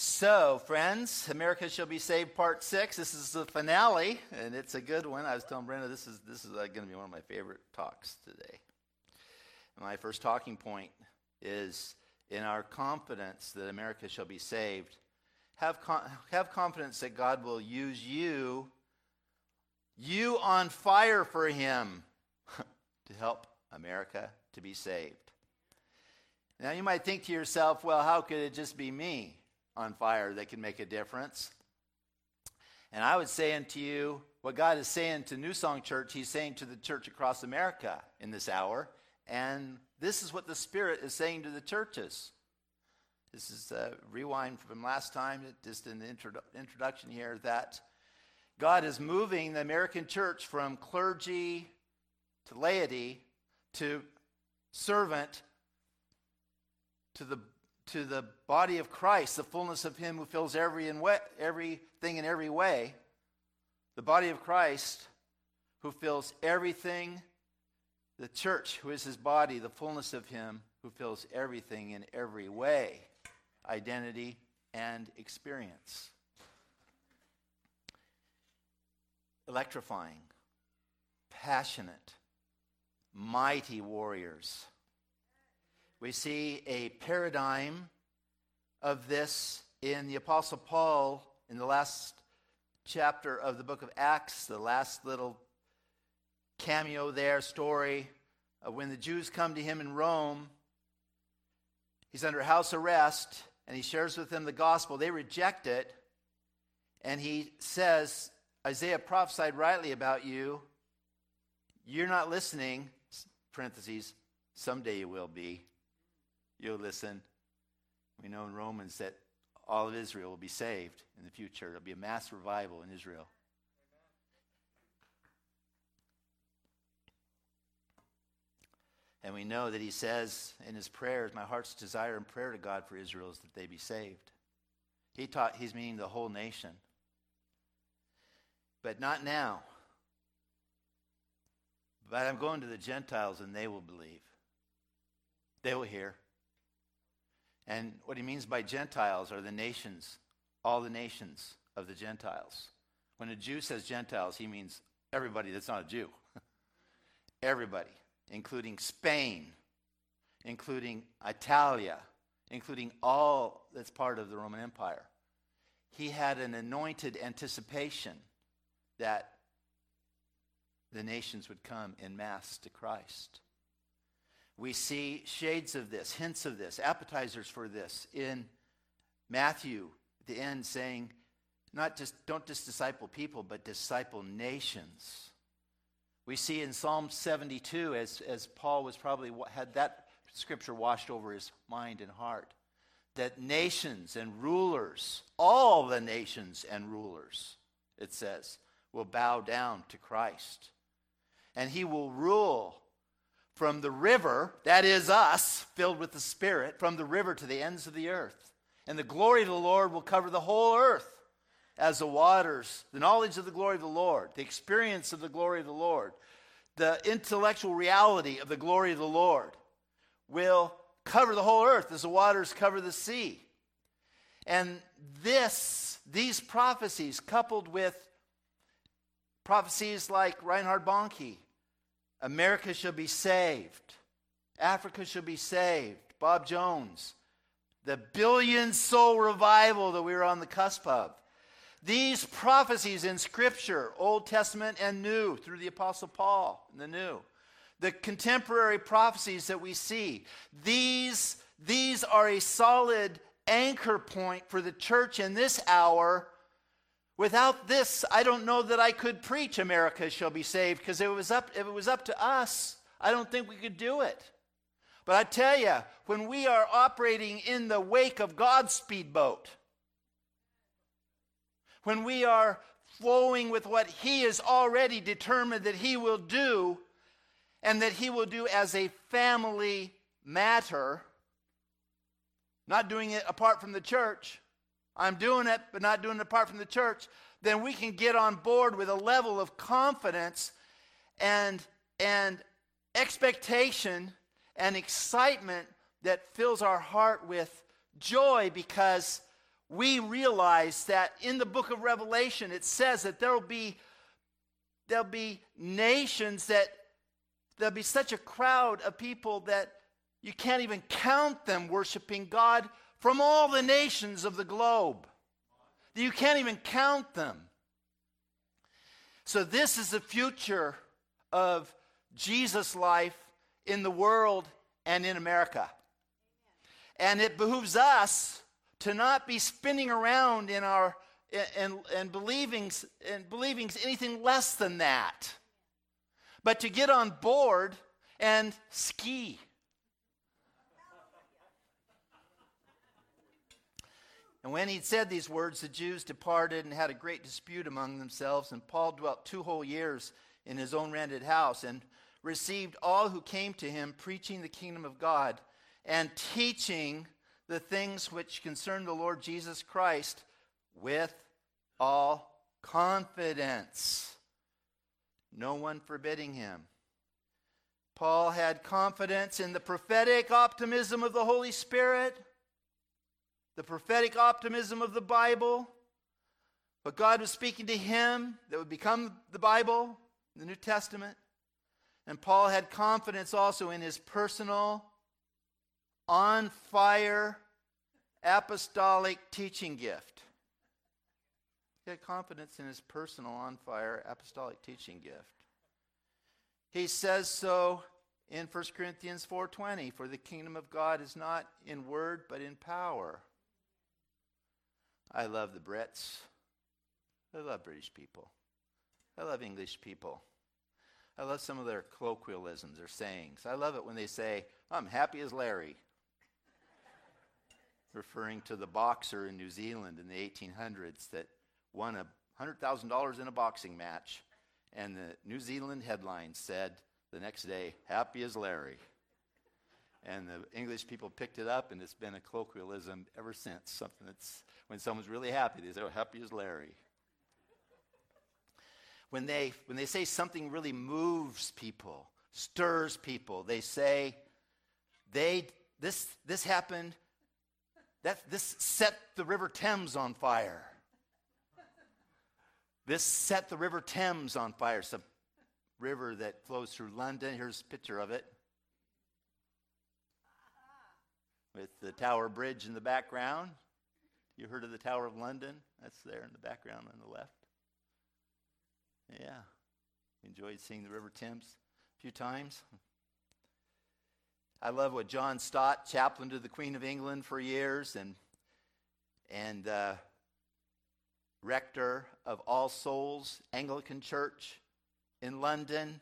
So, friends, America shall be saved, part six. This is the finale, and it's a good one. I was telling Brenda this is this is uh, going to be one of my favorite talks today. My first talking point is in our confidence that America shall be saved. Have con- have confidence that God will use you, you on fire for Him, to help America to be saved. Now, you might think to yourself, well, how could it just be me? On fire that can make a difference. And I would say unto you, what God is saying to New Song Church, He's saying to the church across America in this hour. And this is what the Spirit is saying to the churches. This is a rewind from last time, just in the introdu- introduction here, that God is moving the American church from clergy to laity to servant to the to the body of Christ, the fullness of Him who fills every in way, everything in every way, the body of Christ who fills everything, the church who is His body, the fullness of Him who fills everything in every way, identity and experience. Electrifying, passionate, mighty warriors we see a paradigm of this in the Apostle Paul in the last chapter of the book of Acts, the last little cameo there, story of when the Jews come to him in Rome. He's under house arrest and he shares with them the gospel. They reject it. And he says, Isaiah prophesied rightly about you. You're not listening, parentheses, someday you will be you'll listen. We know in Romans that all of Israel will be saved in the future. There'll be a mass revival in Israel. And we know that he says in his prayers, My heart's desire and prayer to God for Israel is that they be saved. He taught, he's meaning the whole nation. But not now. But I'm going to the Gentiles and they will believe. They will hear. And what he means by Gentiles are the nations, all the nations of the Gentiles. When a Jew says Gentiles, he means everybody that's not a Jew. everybody, including Spain, including Italia, including all that's part of the Roman Empire. He had an anointed anticipation that the nations would come in mass to Christ. We see shades of this, hints of this, appetizers for this in Matthew at the end saying, not just don't just disciple people, but disciple nations. We see in Psalm 72, as, as Paul was probably had that scripture washed over his mind and heart, that nations and rulers, all the nations and rulers, it says, will bow down to Christ. And he will rule from the river, that is us, filled with the Spirit, from the river to the ends of the earth. And the glory of the Lord will cover the whole earth as the waters, the knowledge of the glory of the Lord, the experience of the glory of the Lord, the intellectual reality of the glory of the Lord will cover the whole earth as the waters cover the sea. And this, these prophecies, coupled with prophecies like Reinhard Bonnke, America shall be saved. Africa shall be saved. Bob Jones. The billion soul revival that we are on the cusp of. These prophecies in Scripture, Old Testament and New, through the Apostle Paul in the New, the contemporary prophecies that we see, these, these are a solid anchor point for the church in this hour Without this, I don't know that I could preach America shall be saved because if it was up if it was up to us, I don't think we could do it. But I tell you, when we are operating in the wake of God's speedboat, when we are flowing with what He has already determined that He will do, and that He will do as a family matter, not doing it apart from the church, I'm doing it, but not doing it apart from the church, then we can get on board with a level of confidence and, and expectation and excitement that fills our heart with joy because we realize that in the book of Revelation it says that there will be there'll be nations that there'll be such a crowd of people that you can't even count them worshiping God from all the nations of the globe. You can't even count them. So, this is the future of Jesus' life in the world and in America. And it behooves us to not be spinning around in our and, and believing and believing anything less than that, but to get on board and ski. And when he'd said these words, the Jews departed and had a great dispute among themselves. And Paul dwelt two whole years in his own rented house and received all who came to him, preaching the kingdom of God and teaching the things which concern the Lord Jesus Christ with all confidence, no one forbidding him. Paul had confidence in the prophetic optimism of the Holy Spirit, the prophetic optimism of the Bible. But God was speaking to him that would become the Bible, the New Testament. And Paul had confidence also in his personal, on fire, apostolic teaching gift. He had confidence in his personal, on fire, apostolic teaching gift. He says so in 1 Corinthians 4:20, for the kingdom of God is not in word but in power. I love the Brits. I love British people. I love English people. I love some of their colloquialisms, their sayings. I love it when they say, I'm happy as Larry referring to the boxer in New Zealand in the 1800s that won a $100,000 in a boxing match. And the New Zealand headline said the next day, Happy as Larry. And the English people picked it up, and it's been a colloquialism ever since. Something that's, when someone's really happy, they say, oh, Happy as Larry. When they, when they say something really moves people, stirs people, they say, they, this, this happened that, this set the River Thames on fire. This set the River Thames on fire. A river that flows through London. Here's a picture of it. With the Tower Bridge in the background. You heard of the Tower of London? That's there in the background on the left. Yeah. Enjoyed seeing the River Thames a few times. I love what John Stott, chaplain to the Queen of England for years, and and uh, rector of All Souls Anglican Church in London.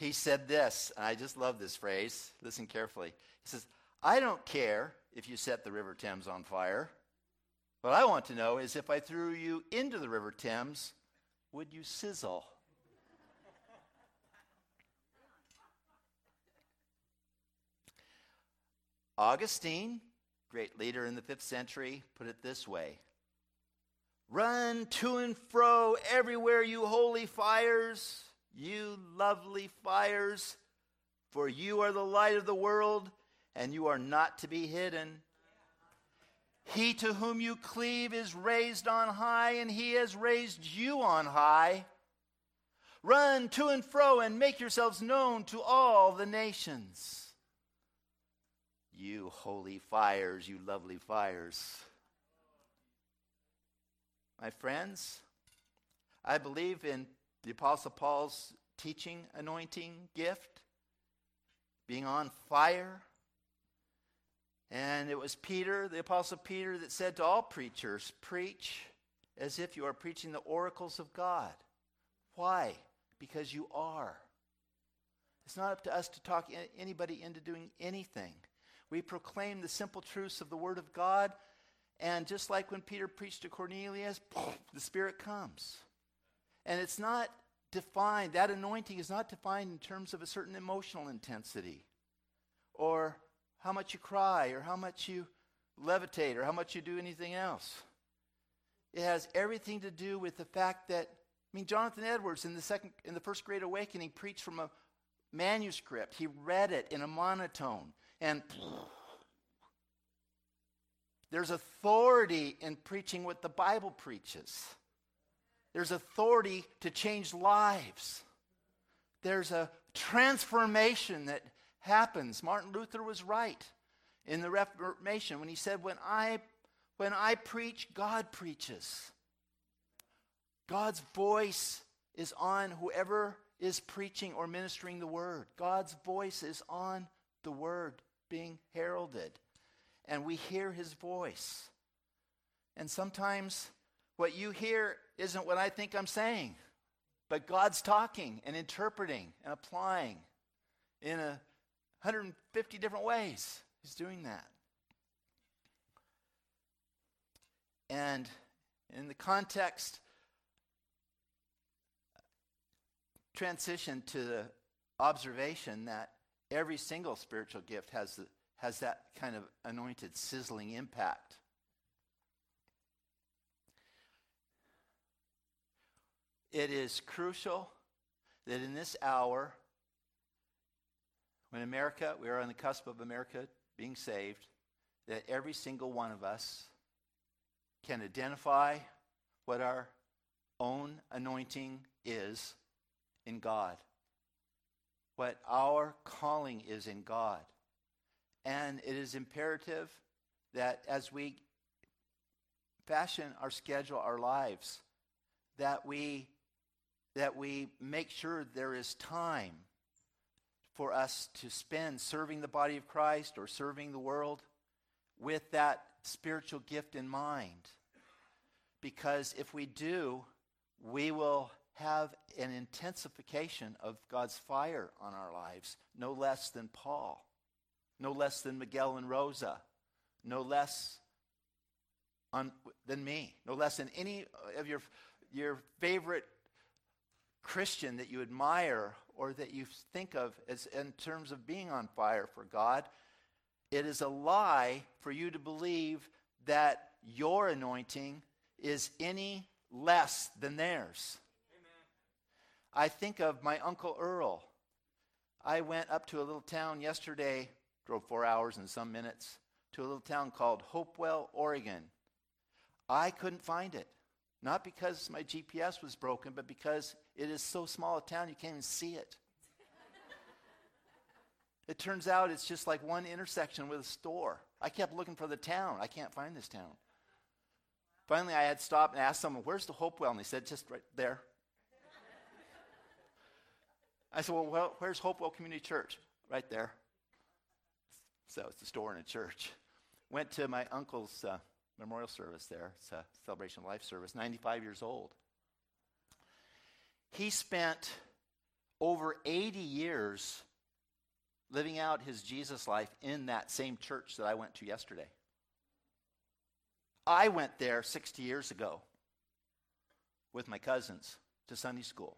He said this, and I just love this phrase. Listen carefully. He says, "I don't care if you set the River Thames on fire. What I want to know is if I threw you into the River Thames, would you sizzle?" Augustine, great leader in the fifth century, put it this way Run to and fro everywhere, you holy fires, you lovely fires, for you are the light of the world, and you are not to be hidden. He to whom you cleave is raised on high, and he has raised you on high. Run to and fro and make yourselves known to all the nations. You holy fires, you lovely fires. My friends, I believe in the Apostle Paul's teaching anointing gift, being on fire. And it was Peter, the Apostle Peter, that said to all preachers, Preach as if you are preaching the oracles of God. Why? Because you are. It's not up to us to talk anybody into doing anything. We proclaim the simple truths of the Word of God. And just like when Peter preached to Cornelius, the Spirit comes. And it's not defined, that anointing is not defined in terms of a certain emotional intensity or how much you cry or how much you levitate or how much you do anything else. It has everything to do with the fact that, I mean, Jonathan Edwards in the, second, in the First Great Awakening preached from a manuscript. He read it in a monotone and There's authority in preaching what the Bible preaches. There's authority to change lives. There's a transformation that happens. Martin Luther was right in the Reformation when he said, When I, when I preach, God preaches. God's voice is on whoever is preaching or ministering the word. God's voice is on the word being heralded. And we hear his voice. And sometimes what you hear isn't what I think I'm saying, but God's talking and interpreting and applying in a 150 different ways. He's doing that. And in the context, transition to the observation that every single spiritual gift has, the, has that kind of anointed, sizzling impact. It is crucial that in this hour, when America, we are on the cusp of America being saved, that every single one of us can identify what our own anointing is in God, what our calling is in God. And it is imperative that as we fashion our schedule, our lives, that we that we make sure there is time for us to spend serving the body of Christ or serving the world with that spiritual gift in mind. Because if we do, we will have an intensification of God's fire on our lives, no less than Paul, no less than Miguel and Rosa, no less on, than me, no less than any of your, your favorite Christian that you admire or that you think of as in terms of being on fire for God, it is a lie for you to believe that your anointing is any less than theirs. Amen. I think of my Uncle Earl. I went up to a little town yesterday, drove four hours and some minutes, to a little town called Hopewell, Oregon. I couldn't find it. Not because my GPS was broken, but because it is so small a town you can't even see it. it turns out it's just like one intersection with a store. I kept looking for the town. I can't find this town. Finally, I had stopped and asked someone, Where's the Hopewell? And they said, Just right there. I said, well, where's Hopewell Community Church? Right there. So it's a store and a church. Went to my uncle's uh, memorial service there. It's a celebration of life service, 95 years old. He spent over 80 years living out his Jesus life in that same church that I went to yesterday. I went there 60 years ago with my cousins to Sunday school.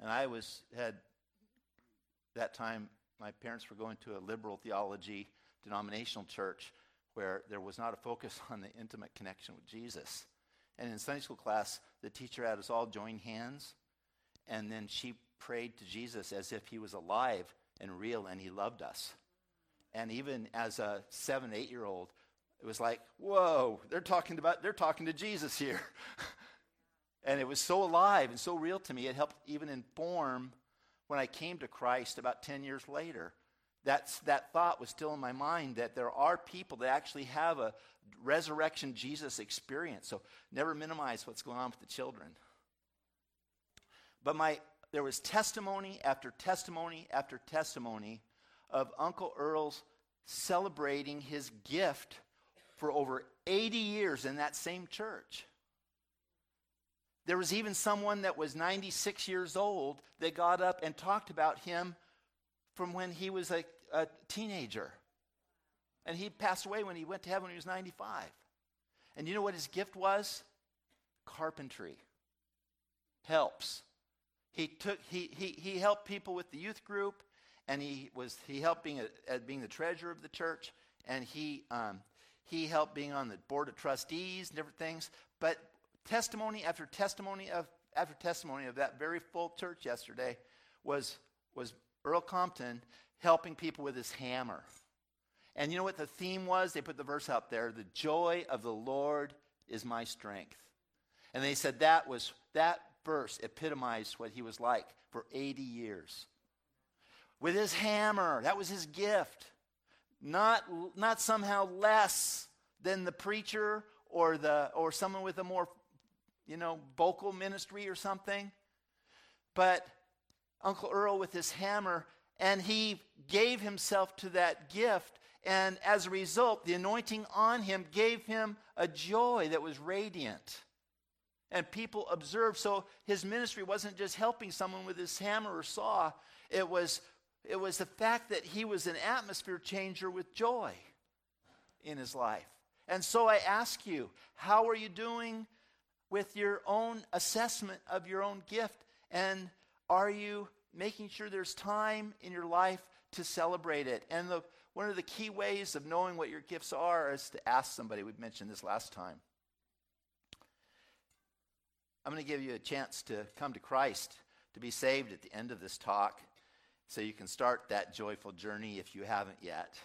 And I was had that time my parents were going to a liberal theology denominational church where there was not a focus on the intimate connection with Jesus. And in Sunday school class, the teacher had us all join hands, and then she prayed to Jesus as if he was alive and real and he loved us. And even as a seven, eight year old, it was like, whoa, they're talking about, they're talking to Jesus here. and it was so alive and so real to me, it helped even inform when I came to Christ about 10 years later that's, that thought was still in my mind that there are people that actually have a resurrection Jesus experience. So never minimize what's going on with the children. But my, there was testimony after testimony after testimony of Uncle Earl's celebrating his gift for over 80 years in that same church. There was even someone that was 96 years old that got up and talked about him from when he was a a teenager. And he passed away when he went to heaven when he was 95. And you know what his gift was? Carpentry. Helps. He took he he he helped people with the youth group, and he was he helped being a, being the treasurer of the church, and he um, he helped being on the board of trustees and different things. But testimony after testimony of after testimony of that very full church yesterday was was Earl Compton helping people with his hammer. And you know what the theme was? They put the verse out there The joy of the Lord is my strength. And they said that was that verse epitomized what he was like for 80 years. With his hammer, that was his gift. Not, not somehow less than the preacher or, the, or someone with a more, you know, vocal ministry or something. But Uncle Earl with his hammer, and he gave himself to that gift. And as a result, the anointing on him gave him a joy that was radiant. And people observed. So his ministry wasn't just helping someone with his hammer or saw, it was, it was the fact that he was an atmosphere changer with joy in his life. And so I ask you, how are you doing with your own assessment of your own gift? And are you making sure there's time in your life to celebrate it? And the, one of the key ways of knowing what your gifts are is to ask somebody. We mentioned this last time. I'm going to give you a chance to come to Christ, to be saved at the end of this talk, so you can start that joyful journey if you haven't yet.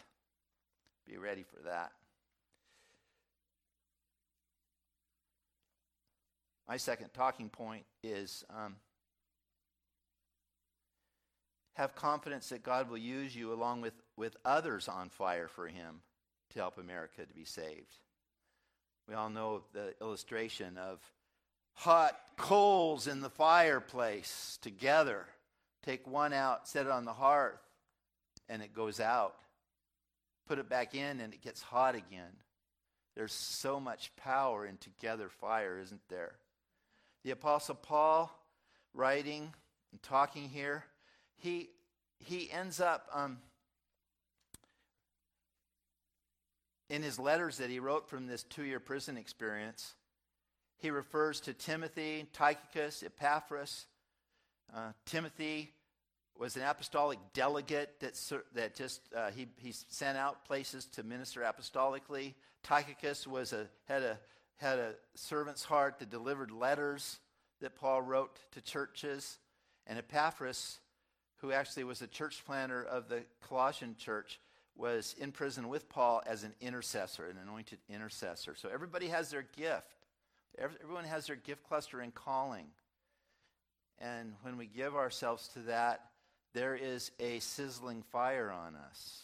Be ready for that. My second talking point is um, have confidence that God will use you along with, with others on fire for Him to help America to be saved. We all know the illustration of hot coals in the fireplace together. Take one out, set it on the hearth, and it goes out. Put it back in, and it gets hot again. There's so much power in together fire, isn't there? The Apostle Paul, writing and talking here, he, he ends up um, in his letters that he wrote from this two year prison experience. He refers to Timothy, Tychicus, Epaphras. Uh, Timothy was an apostolic delegate that, that just uh, he, he sent out places to minister apostolically. Tychicus was a, had a had a servant's heart that delivered letters that Paul wrote to churches. And Epaphras, who actually was a church planter of the Colossian church, was in prison with Paul as an intercessor, an anointed intercessor. So everybody has their gift. Everyone has their gift cluster and calling. And when we give ourselves to that, there is a sizzling fire on us.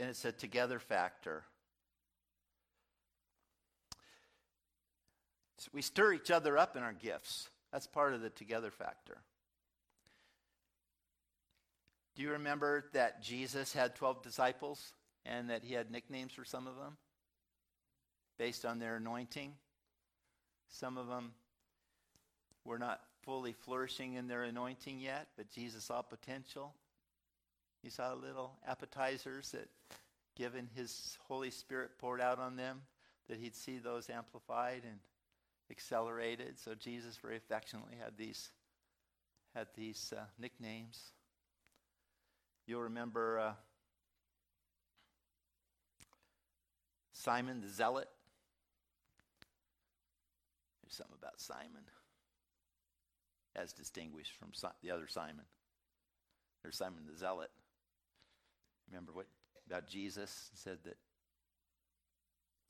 and it's a together factor. We stir each other up in our gifts. That's part of the together factor. Do you remember that Jesus had 12 disciples and that he had nicknames for some of them based on their anointing? Some of them were not fully flourishing in their anointing yet, but Jesus saw potential. He saw little appetizers that, given his Holy Spirit poured out on them, that he'd see those amplified and accelerated. So Jesus very affectionately had these had these uh, nicknames. You'll remember uh, Simon the Zealot. There's something about Simon as distinguished from the other Simon. There's Simon the Zealot. Remember what about Jesus said that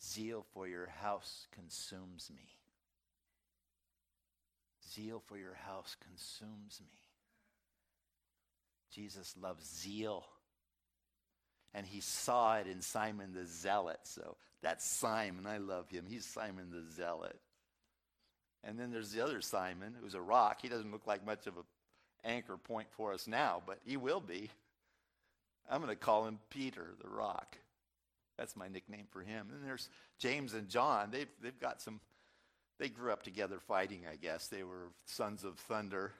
zeal for your house consumes me. Zeal for your house consumes me. Jesus loves zeal. And he saw it in Simon the Zealot. So that's Simon. I love him. He's Simon the Zealot. And then there's the other Simon, who's a rock. He doesn't look like much of an anchor point for us now, but he will be. I'm going to call him Peter the Rock. That's my nickname for him. And there's James and John. They've, they've got some, they grew up together fighting, I guess. They were sons of thunder.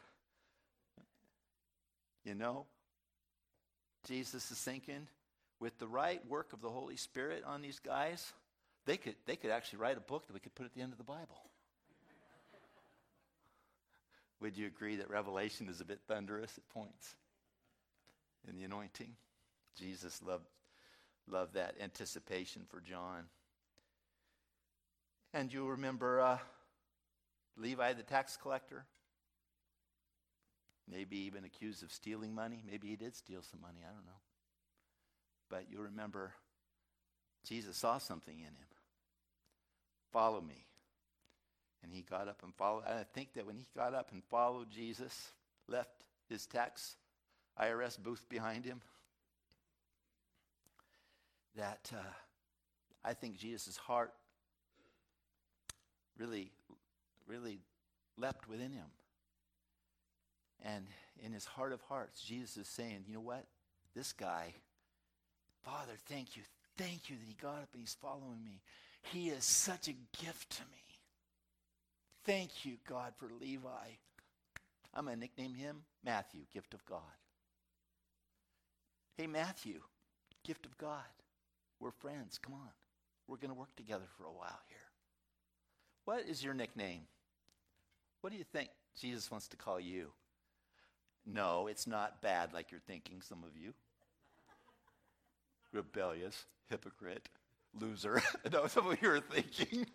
You know, Jesus is thinking with the right work of the Holy Spirit on these guys, they could, they could actually write a book that we could put at the end of the Bible. Would you agree that Revelation is a bit thunderous at points in the anointing? Jesus loved, loved that anticipation for John. And you'll remember uh, Levi the tax collector. maybe even accused of stealing money. Maybe he did steal some money, I don't know. But you remember, Jesus saw something in him. Follow me. And he got up and followed. And I think that when he got up and followed Jesus, left his tax IRS booth behind him, that uh, I think Jesus' heart really, really leapt within him. And in his heart of hearts, Jesus is saying, you know what? This guy, Father, thank you. Thank you that he got up and he's following me. He is such a gift to me. Thank you, God, for Levi. I'm going to nickname him Matthew, gift of God. Hey, Matthew, gift of God. We're friends. Come on. We're going to work together for a while here. What is your nickname? What do you think Jesus wants to call you? No, it's not bad like you're thinking, some of you. Rebellious, hypocrite, loser. no, some of you are thinking.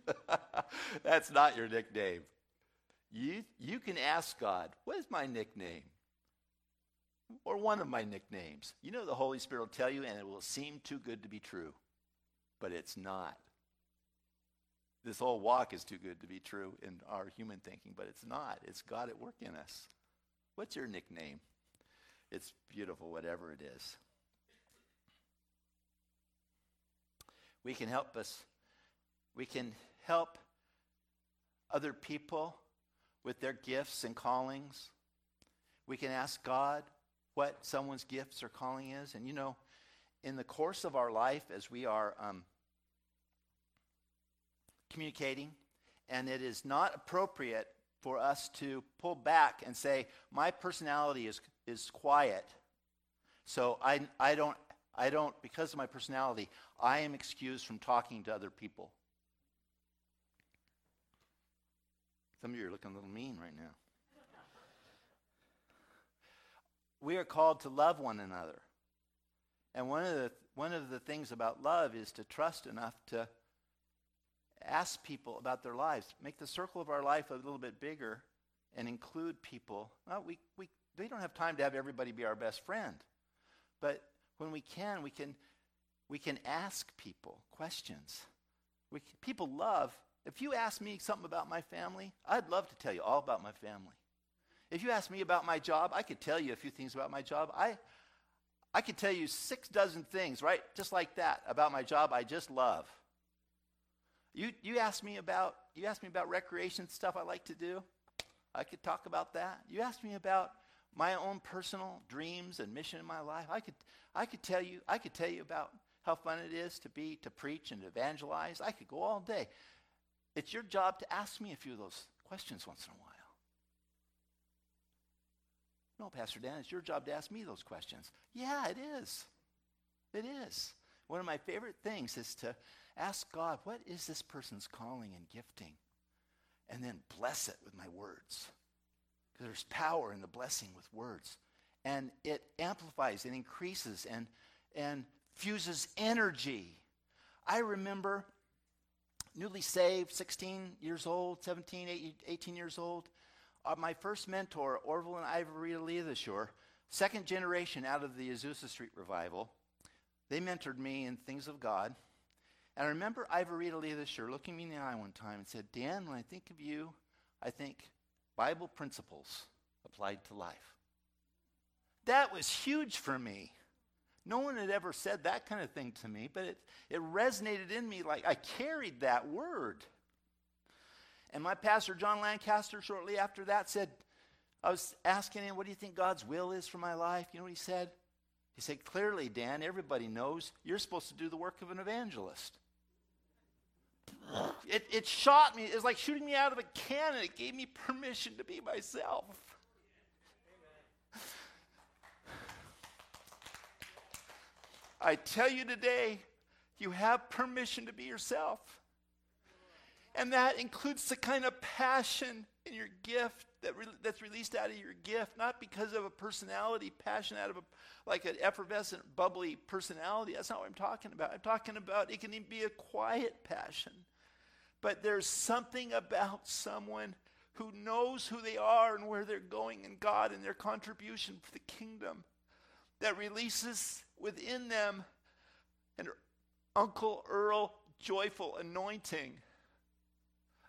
That's not your nickname. You, you can ask God, what is my nickname? Or one of my nicknames. You know, the Holy Spirit will tell you, and it will seem too good to be true, but it's not. This whole walk is too good to be true in our human thinking, but it's not. It's God at work in us. What's your nickname? It's beautiful, whatever it is. We can help us, we can help other people with their gifts and callings. We can ask God what someone's gifts or calling is. And you know, in the course of our life, as we are um, communicating, and it is not appropriate for us to pull back and say, My personality is, is quiet. So I, I, don't, I don't, because of my personality, I am excused from talking to other people. Some of you are looking a little mean right now. we are called to love one another. And one of the, one of the things about love is to trust enough to ask people about their lives, make the circle of our life a little bit bigger, and include people. Well, we, we, we don't have time to have everybody be our best friend. But when we can, we can, we can ask people questions. We, people love, if you ask me something about my family, I'd love to tell you all about my family. If you ask me about my job, I could tell you a few things about my job. I, I could tell you six dozen things, right? Just like that about my job I just love. You, you asked me about you asked me about recreation stuff I like to do. I could talk about that. You asked me about my own personal dreams and mission in my life. I could I could tell you I could tell you about how fun it is to be to preach and evangelize. I could go all day. It's your job to ask me a few of those questions once in a while. No, Pastor Dan, it's your job to ask me those questions. Yeah, it is. It is. One of my favorite things is to Ask God, what is this person's calling and gifting? And then bless it with my words. Because there's power in the blessing with words. And it amplifies and increases and, and fuses energy. I remember newly saved, 16 years old, 17, 18 years old. Uh, my first mentor, Orville and Ivory Leathashore, second generation out of the Azusa Street revival, they mentored me in things of God. And I remember Ivorita Leathashire looking me in the eye one time and said, Dan, when I think of you, I think Bible principles applied to life. That was huge for me. No one had ever said that kind of thing to me, but it, it resonated in me like I carried that word. And my pastor, John Lancaster, shortly after that said, I was asking him, What do you think God's will is for my life? You know what he said? He said, Clearly, Dan, everybody knows you're supposed to do the work of an evangelist. It, it shot me. It was like shooting me out of a cannon. It gave me permission to be myself. I tell you today, you have permission to be yourself. And that includes the kind of passion in your gift that re- that's released out of your gift, not because of a personality, passion out of a, like an effervescent, bubbly personality. That's not what I'm talking about. I'm talking about it can even be a quiet passion but there's something about someone who knows who they are and where they're going in God and their contribution for the kingdom, that releases within them an Uncle Earl joyful anointing,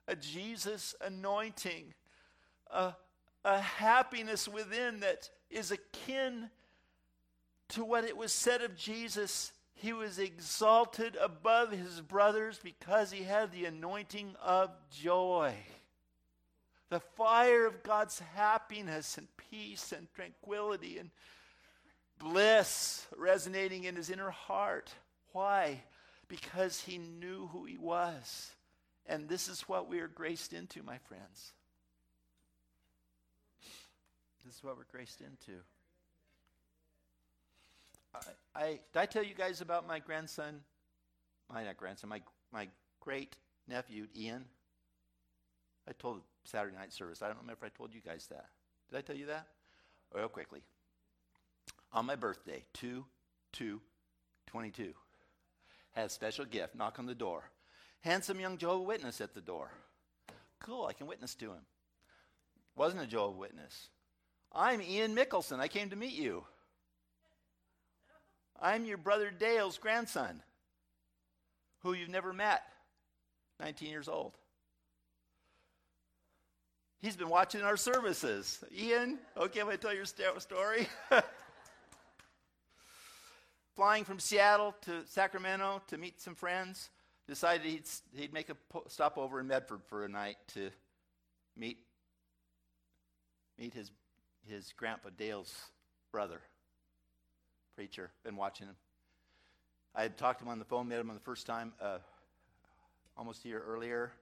a Jesus anointing, a, a happiness within that is akin to what it was said of Jesus. He was exalted above his brothers because he had the anointing of joy. The fire of God's happiness and peace and tranquility and bliss resonating in his inner heart. Why? Because he knew who he was. And this is what we are graced into, my friends. This is what we're graced into. I, I did I tell you guys about my grandson? My not grandson, my my great nephew Ian. I told Saturday night service. I don't remember if I told you guys that. Did I tell you that? Real quickly. On my birthday, 2 2 22, had a special gift. Knock on the door. Handsome young Jehovah Witness at the door. Cool, I can witness to him. Wasn't a Jehovah Witness. I'm Ian Mickelson. I came to meet you. I'm your brother Dale's grandson, who you've never met, 19 years old. He's been watching our services. Ian, okay, I'm going to tell your story. Flying from Seattle to Sacramento to meet some friends, decided he'd, he'd make a stopover in Medford for a night to meet, meet his his grandpa Dale's brother, preacher. Been watching him. I had talked to him on the phone, met him on the first time uh, almost a year earlier.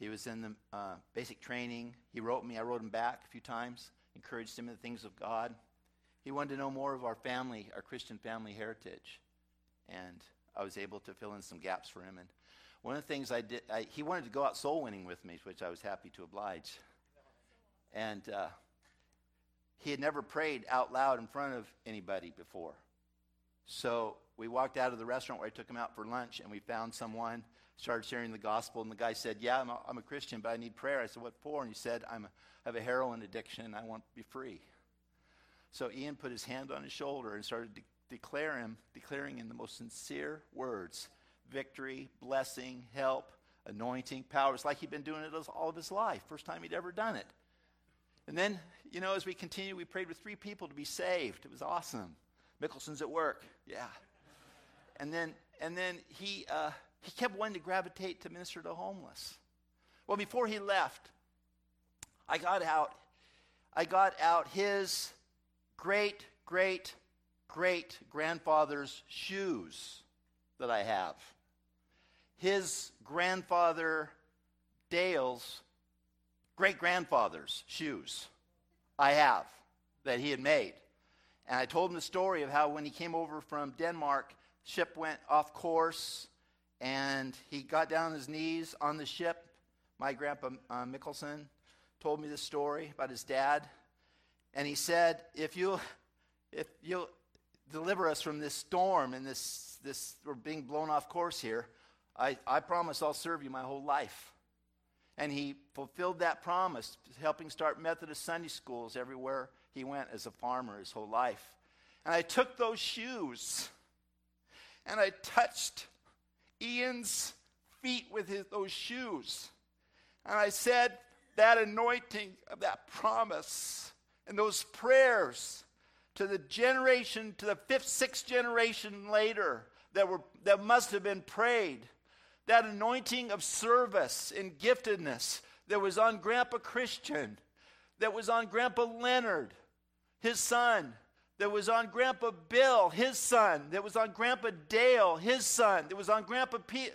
He was in the uh, basic training. He wrote me. I wrote him back a few times, encouraged him in the things of God. He wanted to know more of our family, our Christian family heritage. And I was able to fill in some gaps for him. And one of the things I did, I, he wanted to go out soul winning with me, which I was happy to oblige. And uh, he had never prayed out loud in front of anybody before. So we walked out of the restaurant where I took him out for lunch, and we found someone, started sharing the gospel, and the guy said, Yeah, I'm a, I'm a Christian, but I need prayer. I said, What for? And he said, I'm a, I have a heroin addiction, and I want to be free. So Ian put his hand on his shoulder and started de- him, declaring in the most sincere words victory, blessing, help, anointing, power. It's like he'd been doing it all of his life. First time he'd ever done it. And then, you know, as we continued, we prayed with three people to be saved. It was awesome. Mickelson's at work. Yeah. And then, and then he, uh, he kept wanting to gravitate to minister to homeless. Well, before he left, I got out, I got out his great, great, great grandfather's shoes that I have. His grandfather Dale's great grandfather's shoes I have that he had made. And I told him the story of how when he came over from Denmark, ship went off course and he got down on his knees on the ship. My grandpa uh, Mickelson told me this story about his dad. And he said, if you'll, if you'll deliver us from this storm and this, this, we're being blown off course here, I, I promise I'll serve you my whole life. And he fulfilled that promise, helping start Methodist Sunday schools everywhere he went as a farmer his whole life. And I took those shoes and I touched Ian's feet with his, those shoes. And I said, that anointing of that promise and those prayers to the generation, to the fifth, sixth generation later that, were, that must have been prayed that anointing of service and giftedness that was on Grandpa Christian, that was on Grandpa Leonard, his son, that was on Grandpa Bill, his son, that was on Grandpa Dale, his son, that was on Grandpa Pete,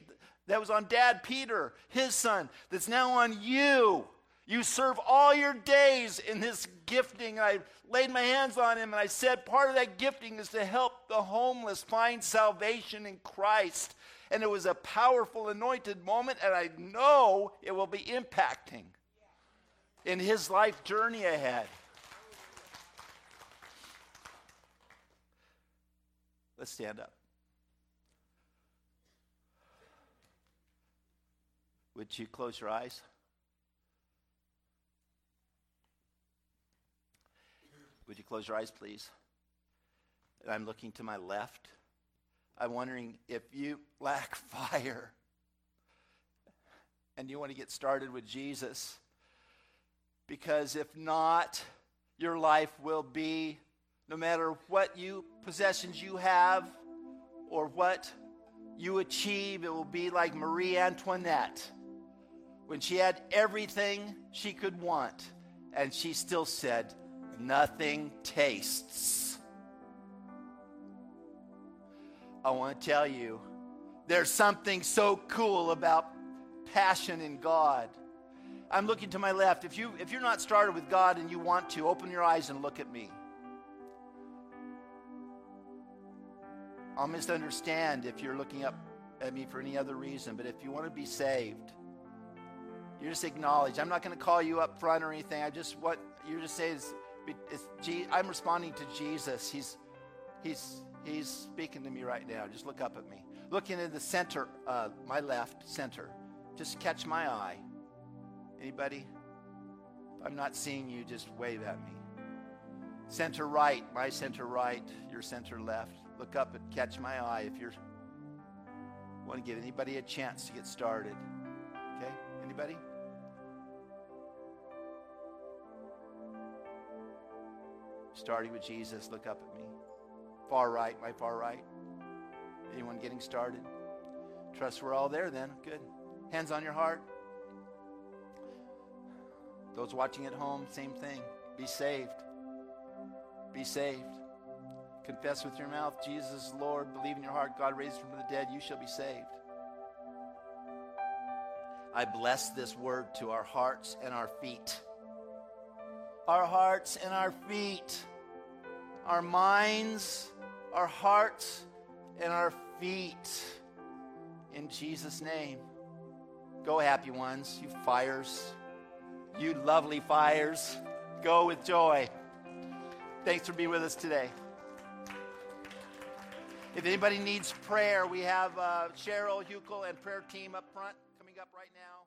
that was on Dad Peter, his son, that's now on you. You serve all your days in this gifting. I laid my hands on him and I said, part of that gifting is to help the homeless find salvation in Christ. And it was a powerful, anointed moment, and I know it will be impacting in his life journey ahead. Let's stand up. Would you close your eyes? Would you close your eyes, please? I'm looking to my left. I'm wondering if you lack fire and you want to get started with Jesus. Because if not, your life will be no matter what you possessions you have or what you achieve, it will be like Marie Antoinette when she had everything she could want and she still said, Nothing tastes. I want to tell you, there's something so cool about passion in God. I'm looking to my left. If, you, if you're not started with God and you want to, open your eyes and look at me. I'll misunderstand if you're looking up at me for any other reason, but if you want to be saved, you just acknowledge. I'm not going to call you up front or anything. I just what you just say is, it's, I'm responding to Jesus. He's, he's, he's speaking to me right now. Just look up at me. Looking in the center, uh, my left center. Just catch my eye. Anybody? If I'm not seeing you, just wave at me. Center right, my center right, your center left. Look up and catch my eye if you're want to give anybody a chance to get started. Okay? Anybody? Starting with Jesus, look up at me. Far right, my far right. Anyone getting started? Trust we're all there then. Good. Hands on your heart. Those watching at home, same thing. Be saved. Be saved. Confess with your mouth Jesus is Lord. Believe in your heart God raised from the dead. You shall be saved. I bless this word to our hearts and our feet. Our hearts and our feet. Our minds, our hearts, and our feet. In Jesus' name. Go, happy ones, you fires, you lovely fires. Go with joy. Thanks for being with us today. If anybody needs prayer, we have uh, Cheryl Hukel and prayer team up front coming up right now.